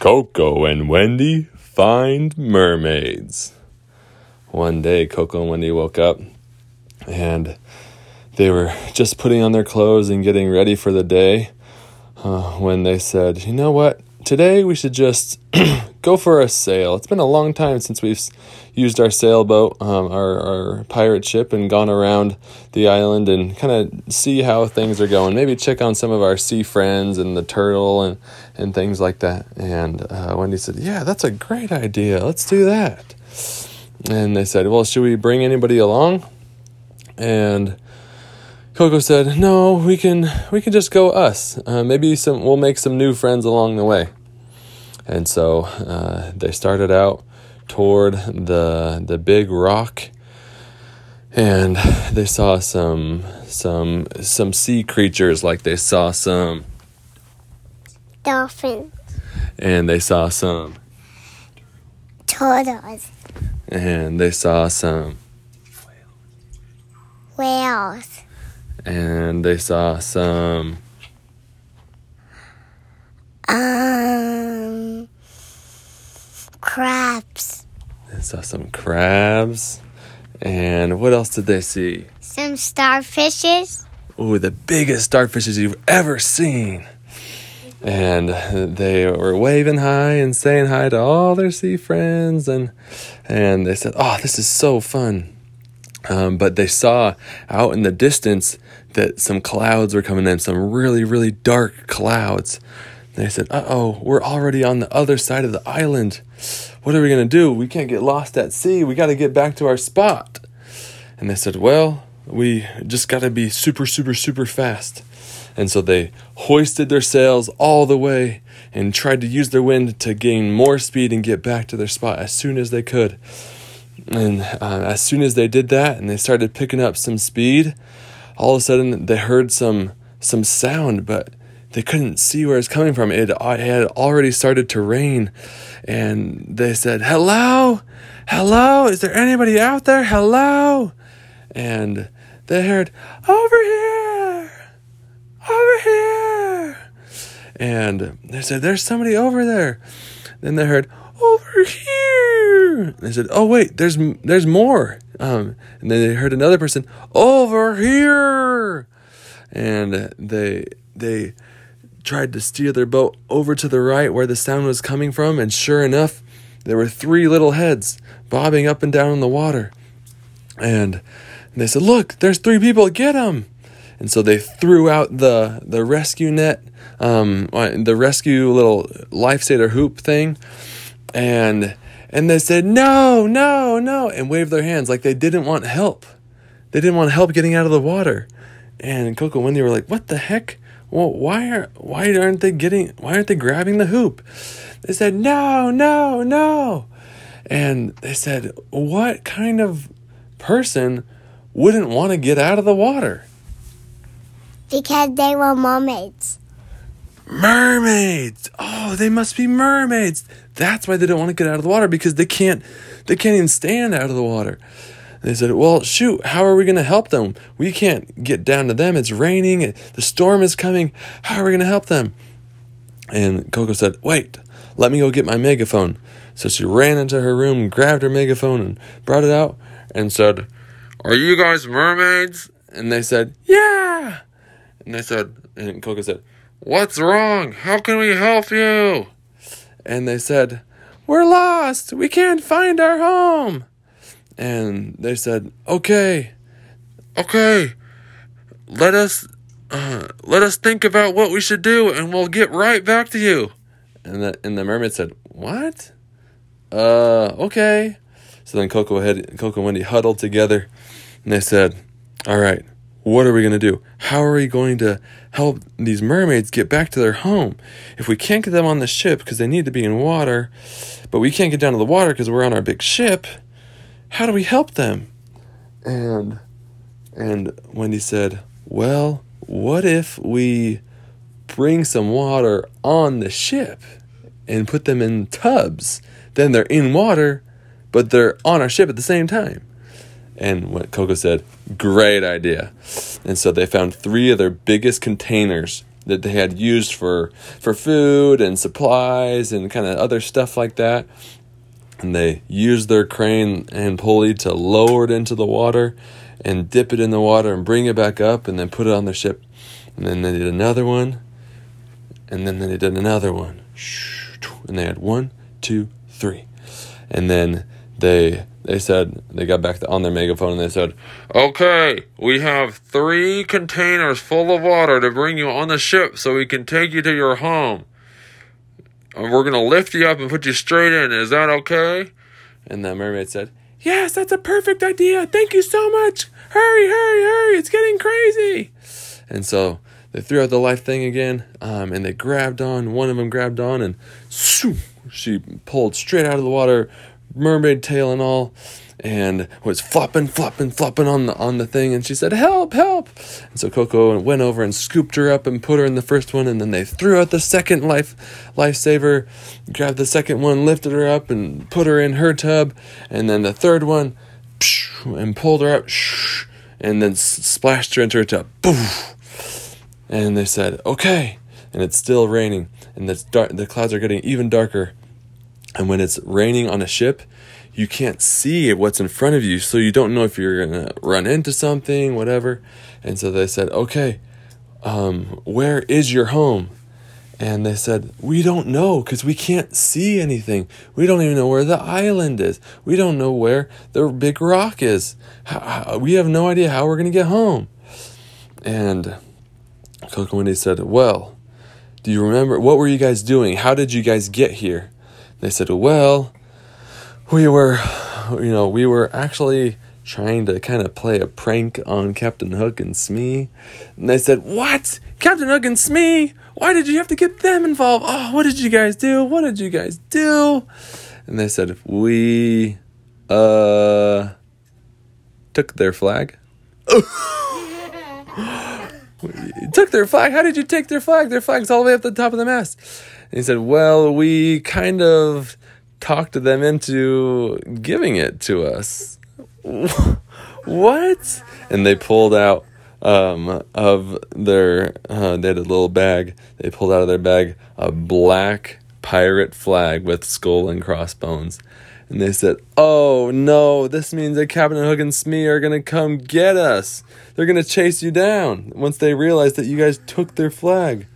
Coco and Wendy find mermaids. One day, Coco and Wendy woke up and they were just putting on their clothes and getting ready for the day uh, when they said, You know what? Today we should just go for a sail. It's been a long time since we've used our sailboat, um, our, our pirate ship, and gone around the island and kind of see how things are going. Maybe check on some of our sea friends and the turtle and, and things like that. And uh, Wendy said, Yeah, that's a great idea. Let's do that. And they said, Well, should we bring anybody along? And Coco said, "No, we can we can just go us. Uh, maybe some we'll make some new friends along the way." And so uh, they started out toward the the big rock, and they saw some some some sea creatures, like they saw some dolphins, and they saw some turtles, and they saw some whales, and they saw some um crabs, they saw some crabs. And what else did they see? Some starfishes, Ooh, the biggest starfishes you've ever seen. And they were waving hi and saying hi to all their sea friends. And and they said oh this is so fun. Um, but they saw out in the distance that some clouds were coming in, some really, really dark clouds. They said, uh oh, we're already on the other side of the island. What are we going to do? We can't get lost at sea. We got to get back to our spot. And they said, well, we just got to be super, super, super fast. And so they hoisted their sails all the way and tried to use their wind to gain more speed and get back to their spot as soon as they could. And uh, as soon as they did that and they started picking up some speed, all of a sudden they heard some some sound, but they couldn't see where it's coming from. It, it had already started to rain, and they said, "Hello, hello, is there anybody out there? Hello?" And they heard, "Over here, over here," and they said, "There's somebody over there." Then they heard, "Over here." They said, "Oh wait, there's there's more." Um, and then they heard another person over here, and they they tried to steer their boat over to the right where the sound was coming from, and sure enough, there were three little heads bobbing up and down in the water, and they said, "Look, there's three people. Get them!" And so they threw out the the rescue net, um, the rescue little lifesaver hoop thing, and and they said, No, no, no, and waved their hands like they didn't want help. They didn't want help getting out of the water. And Coco and Wendy were like, What the heck? Well, why are why aren't they getting why aren't they grabbing the hoop? They said, No, no, no. And they said, What kind of person wouldn't want to get out of the water? Because they were mermaids. Mermaids. Oh, they must be mermaids. That's why they don't want to get out of the water because they can't they can't even stand out of the water. They said, "Well, shoot, how are we going to help them? We can't get down to them. It's raining. The storm is coming. How are we going to help them?" And Coco said, "Wait, let me go get my megaphone." So she ran into her room, grabbed her megaphone, and brought it out and said, "Are you guys mermaids?" And they said, "Yeah." And they said, and Coco said, What's wrong? How can we help you? And they said, We're lost. We can't find our home. And they said, Okay, okay, let us. Uh, let us think about what we should do and we'll get right back to you. And the, and the mermaid said, What? Uh, okay. So then Coco, had, Coco and Wendy huddled together and they said, All right, what are we going to do? How are we going to help these mermaids get back to their home? If we can't get them on the ship because they need to be in water, but we can't get down to the water because we're on our big ship, how do we help them? And and Wendy said, "Well, what if we bring some water on the ship and put them in tubs? Then they're in water, but they're on our ship at the same time." And what Coco said, great idea. And so they found three of their biggest containers that they had used for for food and supplies and kind of other stuff like that. And they used their crane and pulley to lower it into the water and dip it in the water and bring it back up and then put it on their ship. And then they did another one. And then they did another one. And they had one, two, three. And then they they said they got back on their megaphone and they said, "Okay, we have three containers full of water to bring you on the ship so we can take you to your home. And we're gonna lift you up and put you straight in. Is that okay?" And the mermaid said, "Yes, that's a perfect idea. Thank you so much. Hurry, hurry, hurry! It's getting crazy." And so they threw out the life thing again, um, and they grabbed on. One of them grabbed on, and shoo, she pulled straight out of the water, mermaid tail and all, and was flopping, flopping, flopping on the on the thing. And she said, "Help, help!" And so Coco went over and scooped her up and put her in the first one. And then they threw out the second life lifesaver, grabbed the second one, lifted her up, and put her in her tub. And then the third one, and pulled her up, and then splashed her into her tub. And they said, "Okay." And it's still raining, and the dark, the clouds are getting even darker. And when it's raining on a ship, you can't see what's in front of you, so you don't know if you're gonna run into something, whatever. And so they said, "Okay, um, where is your home?" And they said, "We don't know because we can't see anything. We don't even know where the island is. We don't know where the big rock is. We have no idea how we're gonna get home." And Coco Wendy said, "Well, do you remember what were you guys doing? How did you guys get here?" They said, Well, we were, you know, we were actually trying to kind of play a prank on Captain Hook and Smee. And they said, What? Captain Hook and Smee? Why did you have to get them involved? Oh, what did you guys do? What did you guys do? And they said, We, uh, took their flag. took their flag? How did you take their flag? Their flag's all the way up the top of the mast. And he said, Well, we kind of talked them into giving it to us. what? And they pulled out um, of their, uh, they had a little bag. They pulled out of their bag a black pirate flag with skull and crossbones. And they said, Oh no, this means that Captain Hook and Smee are to come get us. They're to chase you down once they realize that you guys took their flag.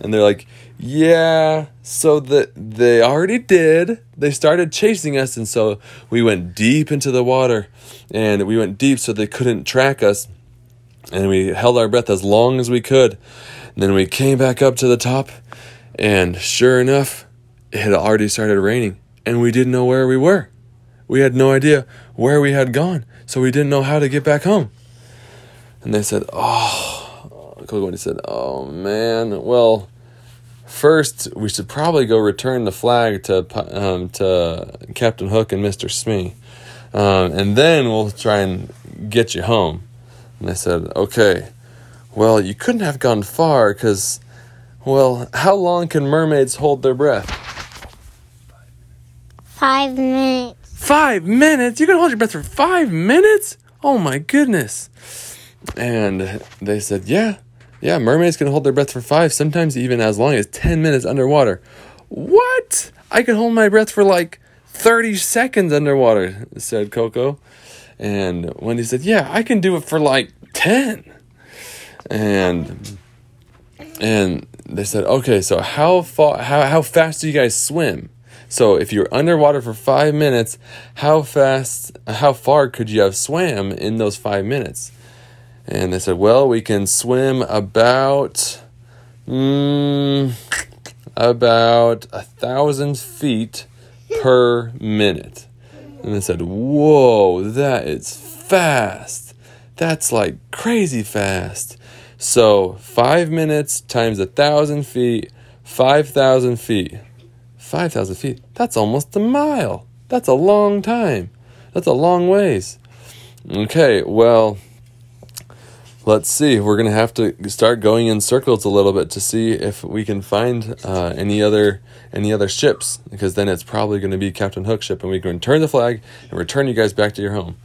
And they're like, yeah, so that they already did. They started chasing us, and so we went deep into the water, and we went deep so they couldn't track us. And we held our breath as long as we could. And then we came back up to the top, and sure enough, it had already started raining, and we didn't know where we were. We had no idea where we had gone, so we didn't know how to get back home. And they said, "Oh," Coco said, "Oh man, well." First, we should probably go return the flag to um, to Captain Hook and Mister Smee, um, and then we'll try and get you home. And they said, "Okay, well, you couldn't have gone far because, well, how long can mermaids hold their breath?" Five minutes. Five minutes? You can hold your breath for five minutes? Oh my goodness! And they said, "Yeah." Yeah, mermaids can hold their breath for five, sometimes even as long as 10 minutes underwater. What? I can hold my breath for like 30 seconds underwater, said Coco. And Wendy said, Yeah, I can do it for like 10. And and they said, Okay, so how far how, how fast do you guys swim? So if you're underwater for five minutes, how fast how far could you have swam in those five minutes? And they said, well, we can swim about, mm, about a thousand feet per minute. And they said, whoa, that is fast. That's like crazy fast. So five minutes times a thousand feet, 5,000 feet. 5,000 feet, that's almost a mile. That's a long time. That's a long ways. Okay, well, let's see. We're gonna have to start going in circles a little bit to see if we can find uh, any other any other ships, because then it's probably going to be Captain Hook ship, and we can turn the flag and return you guys back to your home.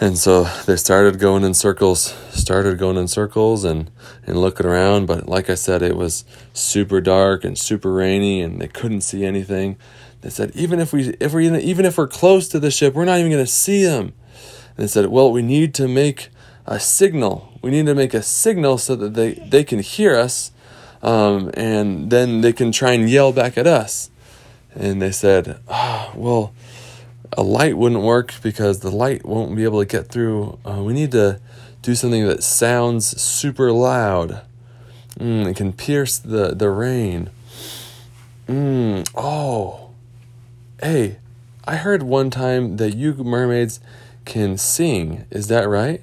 And so they started going in circles, started going in circles and, and looking around. But like I said, it was super dark and super rainy and they couldn't see anything. They said, even if we, if we, even if we're close to the ship, we're not even going to see them. And they said, well, we need to make a signal. We need to make a signal so that they, they can hear us. Um, and then they can try and yell back at us. And they said, oh, well, a light wouldn't work because the light won't be able to get through. Uh, we need to do something that sounds super loud. Mm, it can pierce the, the rain. Mm, oh, hey, I heard one time that you mermaids can sing. Is that right?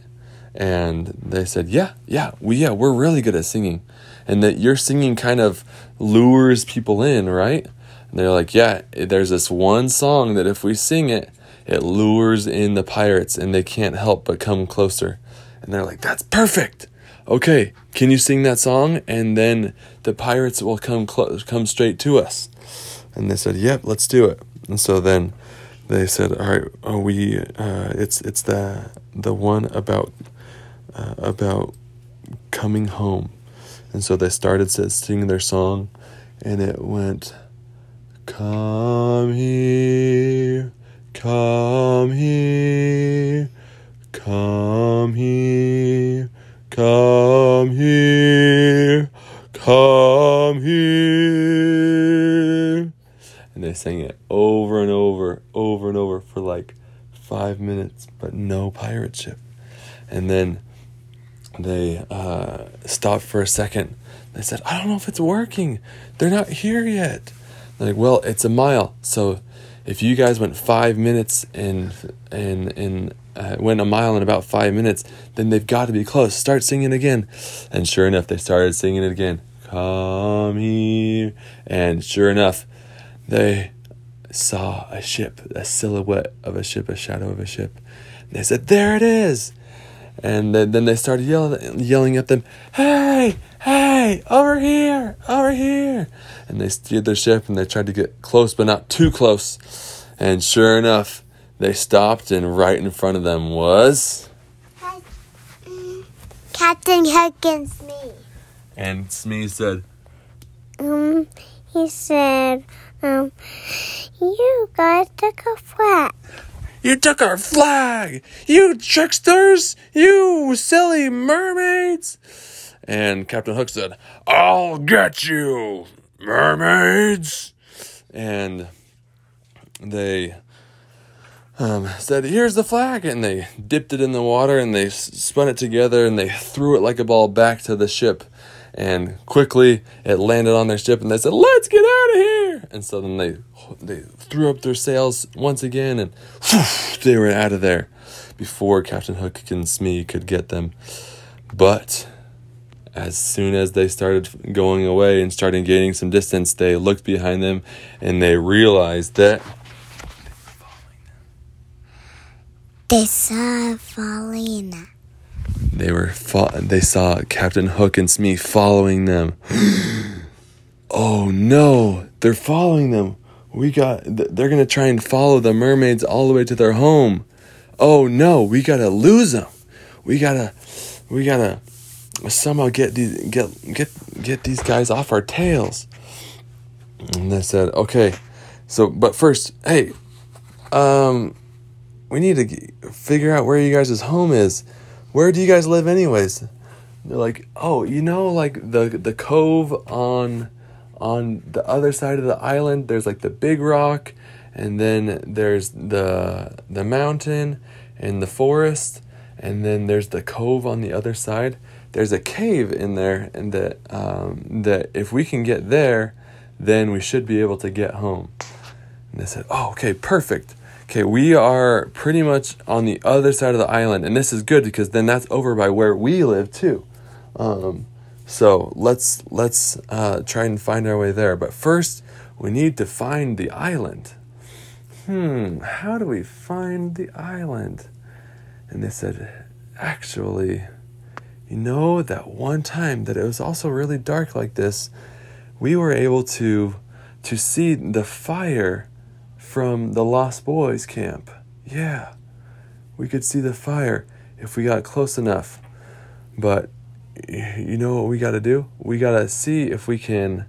And they said, yeah, yeah, we yeah, we're really good at singing, and that your singing kind of lures people in, right? And they're like, yeah, there's this one song that if we sing it, it lures in the pirates and they can't help but come closer. And they're like, that's perfect. Okay, can you sing that song? And then the pirates will come close, come straight to us. And they said, yep, let's do it. And so then they said, all right, are we, uh, it's, it's the, the one about, uh, about coming home. And so they started singing their song and it went, Come here, come here, come here, come here, come here. And they sang it over and over, over and over for like five minutes, but no pirate ship. And then they uh, stopped for a second. They said, I don't know if it's working. They're not here yet. They're like, well, it's a mile. So if you guys went five minutes and and and uh, went a mile in about five minutes, then they've got to be close. Start singing again, and sure enough, they started singing it again. Come here, and sure enough, they saw a ship, a silhouette of a ship, a shadow of a ship. And they said, "There it is." And then, they started yelling, yelling at them, "Hey, hey, over here, over here!" And they steered their ship and they tried to get close, but not too close. And sure enough, they stopped, and right in front of them was Captain Hook and Smee. And Smee said, Um, he said, um, you guys took a flat. You took our flag! You tricksters! You silly mermaids! And Captain Hook said, I'll get you, mermaids! And they um, said, Here's the flag! And they dipped it in the water and they spun it together and they threw it like a ball back to the ship. And quickly it landed on their ship and they said, Let's get out of here! And so then they they threw up their sails once again and whew, they were out of there before Captain Hook and Smee could get them. But as soon as they started going away and started gaining some distance, they looked behind them and they realized that They saw falling. They were fo- they saw Captain Hook and Smee following them. oh no, they're following them. We got they're going to try and follow the mermaids all the way to their home. Oh no, we got to lose them. We got to we got to somehow get these get get get these guys off our tails. And they said, "Okay. So, but first, hey, um we need to figure out where you guys' home is. Where do you guys live, anyways? They're like, oh, you know, like the the cove on on the other side of the island. There's like the big rock, and then there's the the mountain and the forest, and then there's the cove on the other side. There's a cave in there, and that um, that if we can get there, then we should be able to get home. And they said, oh, okay, perfect. Okay, we are pretty much on the other side of the island, and this is good because then that's over by where we live too. Um, so let's let's uh, try and find our way there. But first, we need to find the island. Hmm, how do we find the island? And they said, actually, you know that one time that it was also really dark like this, we were able to to see the fire from the Lost Boys camp. Yeah. we could see the fire if we got close enough. But you know what we got to do? We got to see if we can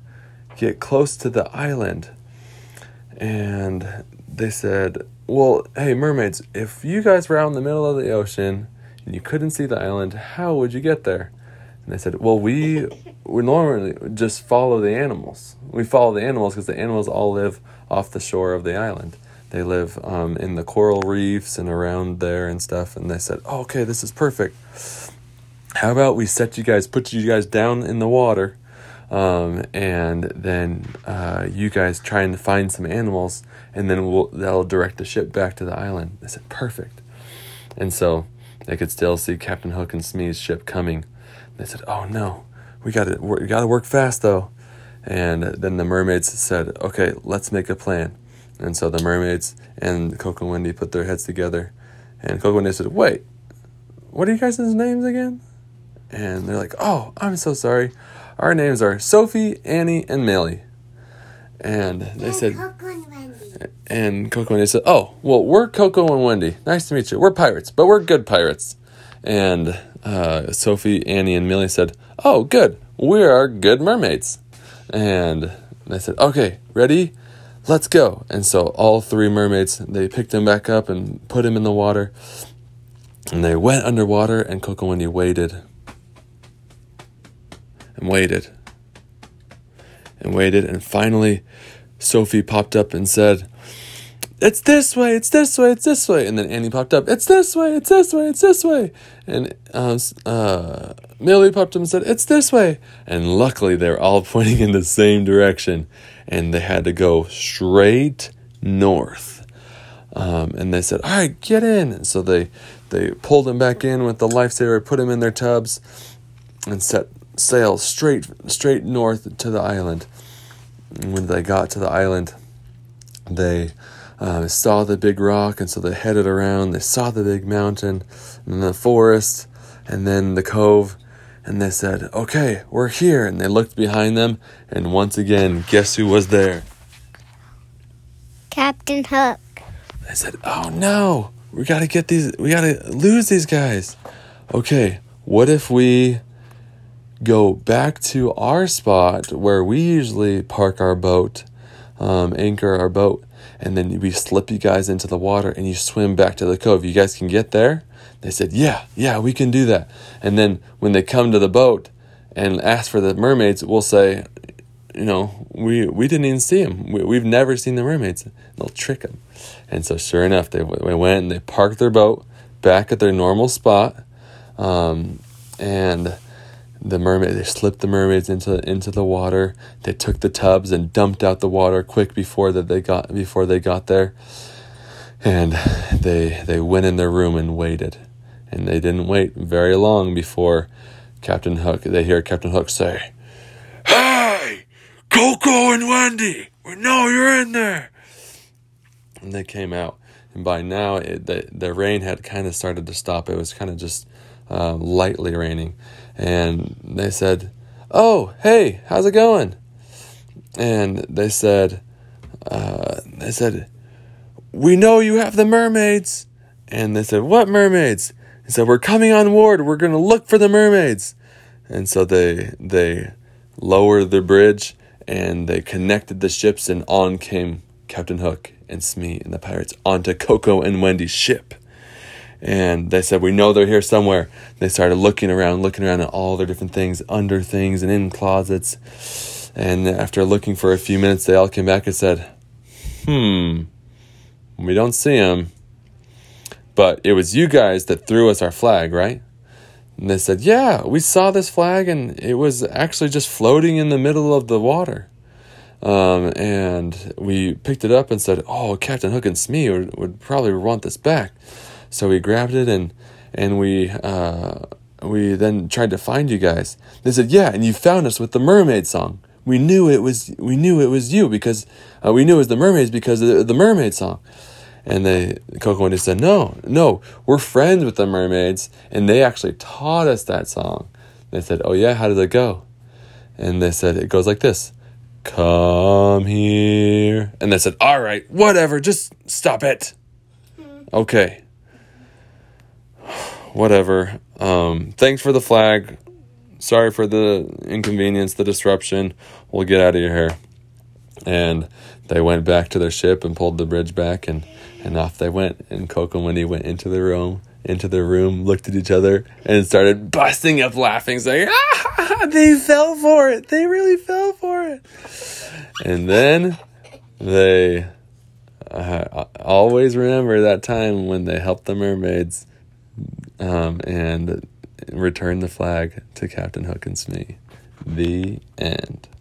get close to the island. And they said, Well, hey, mermaids, if you guys were out in the middle of the ocean and you couldn't see the island, how would you get there? And they said, Well, we we normally just follow the animals. We follow the animals because the animals all live off the shore of the island. They live um, in the coral reefs and around there and stuff. And they said, oh, okay, this is perfect. How about we set you guys, put you guys down in the water, um, and then uh, you guys try and find some animals, and then we'll, that'll direct the ship back to the island. They said, perfect. And so they could still see Captain Hook and Smee's ship coming. They said, oh no, we got to we got to work fast though. And then the mermaids said, okay, let's make a plan. And so the mermaids and Coco and Wendy put their heads together. And Coco and Wendy said, Wait, what are you guys' names again? And they're like, Oh, I'm so sorry. Our names are Sophie, Annie, and Millie. And they And said, Coco and Wendy. and Coco and Wendy said, Oh, well, we're Coco and Wendy. Nice to meet you. We're pirates, but we're good pirates. And uh, Sophie, Annie, and Millie said, Oh, good. We are good mermaids. And they said, Okay, ready? Let's go. And so all three mermaids, they picked him back up and put him in the water. And they went underwater, and Coco Wendy waited. And waited. And waited. And finally, Sophie popped up and said, It's this way, it's this way, it's this way. And then Annie popped up, It's this way, it's this way, it's this way. And uh, uh, Millie popped up and said, It's this way. And luckily, they were all pointing in the same direction. And they had to go straight north. Um, and they said, "All right, get in." And so they they pulled him back in with the lifesaver, put him in their tubs, and set sail straight straight north to the island. And when they got to the island, they uh, saw the big rock, and so they headed around. They saw the big mountain, and the forest, and then the cove. And they said, "Okay, we're here." And they looked behind them, and once again, guess who was there? Captain Hook. I said, "Oh no, we gotta get these. We gotta lose these guys." Okay, what if we go back to our spot where we usually park our boat, um, anchor our boat, and then we slip you guys into the water and you swim back to the cove. You guys can get there. They said, "Yeah, yeah, we can do that." And then when they come to the boat and ask for the mermaids, we'll say, you know, we we didn't even see them. We, we've never seen the mermaids. They'll trick them. And so, sure enough, they, they went and they parked their boat back at their normal spot, um, and the mermaid they slipped the mermaids into into the water. They took the tubs and dumped out the water quick before that they got before they got there, and they they went in their room and waited, and they didn't wait very long before Captain Hook. They hear Captain Hook say. Hey, Coco and Wendy, we know you're in there. And they came out, and by now it, the the rain had kind of started to stop. It was kind of just uh, lightly raining, and they said, "Oh, hey, how's it going?" And they said, uh, "They said, we know you have the mermaids." And they said, "What mermaids?" He said, "We're coming on board. We're going to look for the mermaids." And so they they lowered the bridge and they connected the ships, and on came Captain Hook and Smee and the pirates onto Coco and Wendy's ship. And they said, We know they're here somewhere. They started looking around, looking around at all their different things, under things and in closets. And after looking for a few minutes, they all came back and said, Hmm, we don't see him. But it was you guys that threw us our flag, right? And they said, Yeah, we saw this flag and it was actually just floating in the middle of the water. Um, and we picked it up and said, Oh, Captain Hook and Smee would, would probably want this back. So we grabbed it and and we uh, we then tried to find you guys. They said, Yeah, and you found us with the mermaid song. We knew it was we knew it was you because uh, we knew it was the mermaids because of the, the mermaid song. And they Coco and they said, No, no, we're friends with the mermaids, and they actually taught us that song. They said, Oh yeah, how does it go? And they said it goes like this. Come here. And they said, All right, whatever, just stop it. Okay. Whatever. Um, thanks for the flag. Sorry for the inconvenience, the disruption. We'll get out of your hair. And they went back to their ship and pulled the bridge back, and, and off they went. And Coco and Wendy went into the room, into their room, looked at each other, and started busting up laughing, saying, "Ah, they fell for it! They really fell for it!" And then they uh, always remember that time when they helped the mermaids um, and return the flag to Captain Hook and Smee. The end.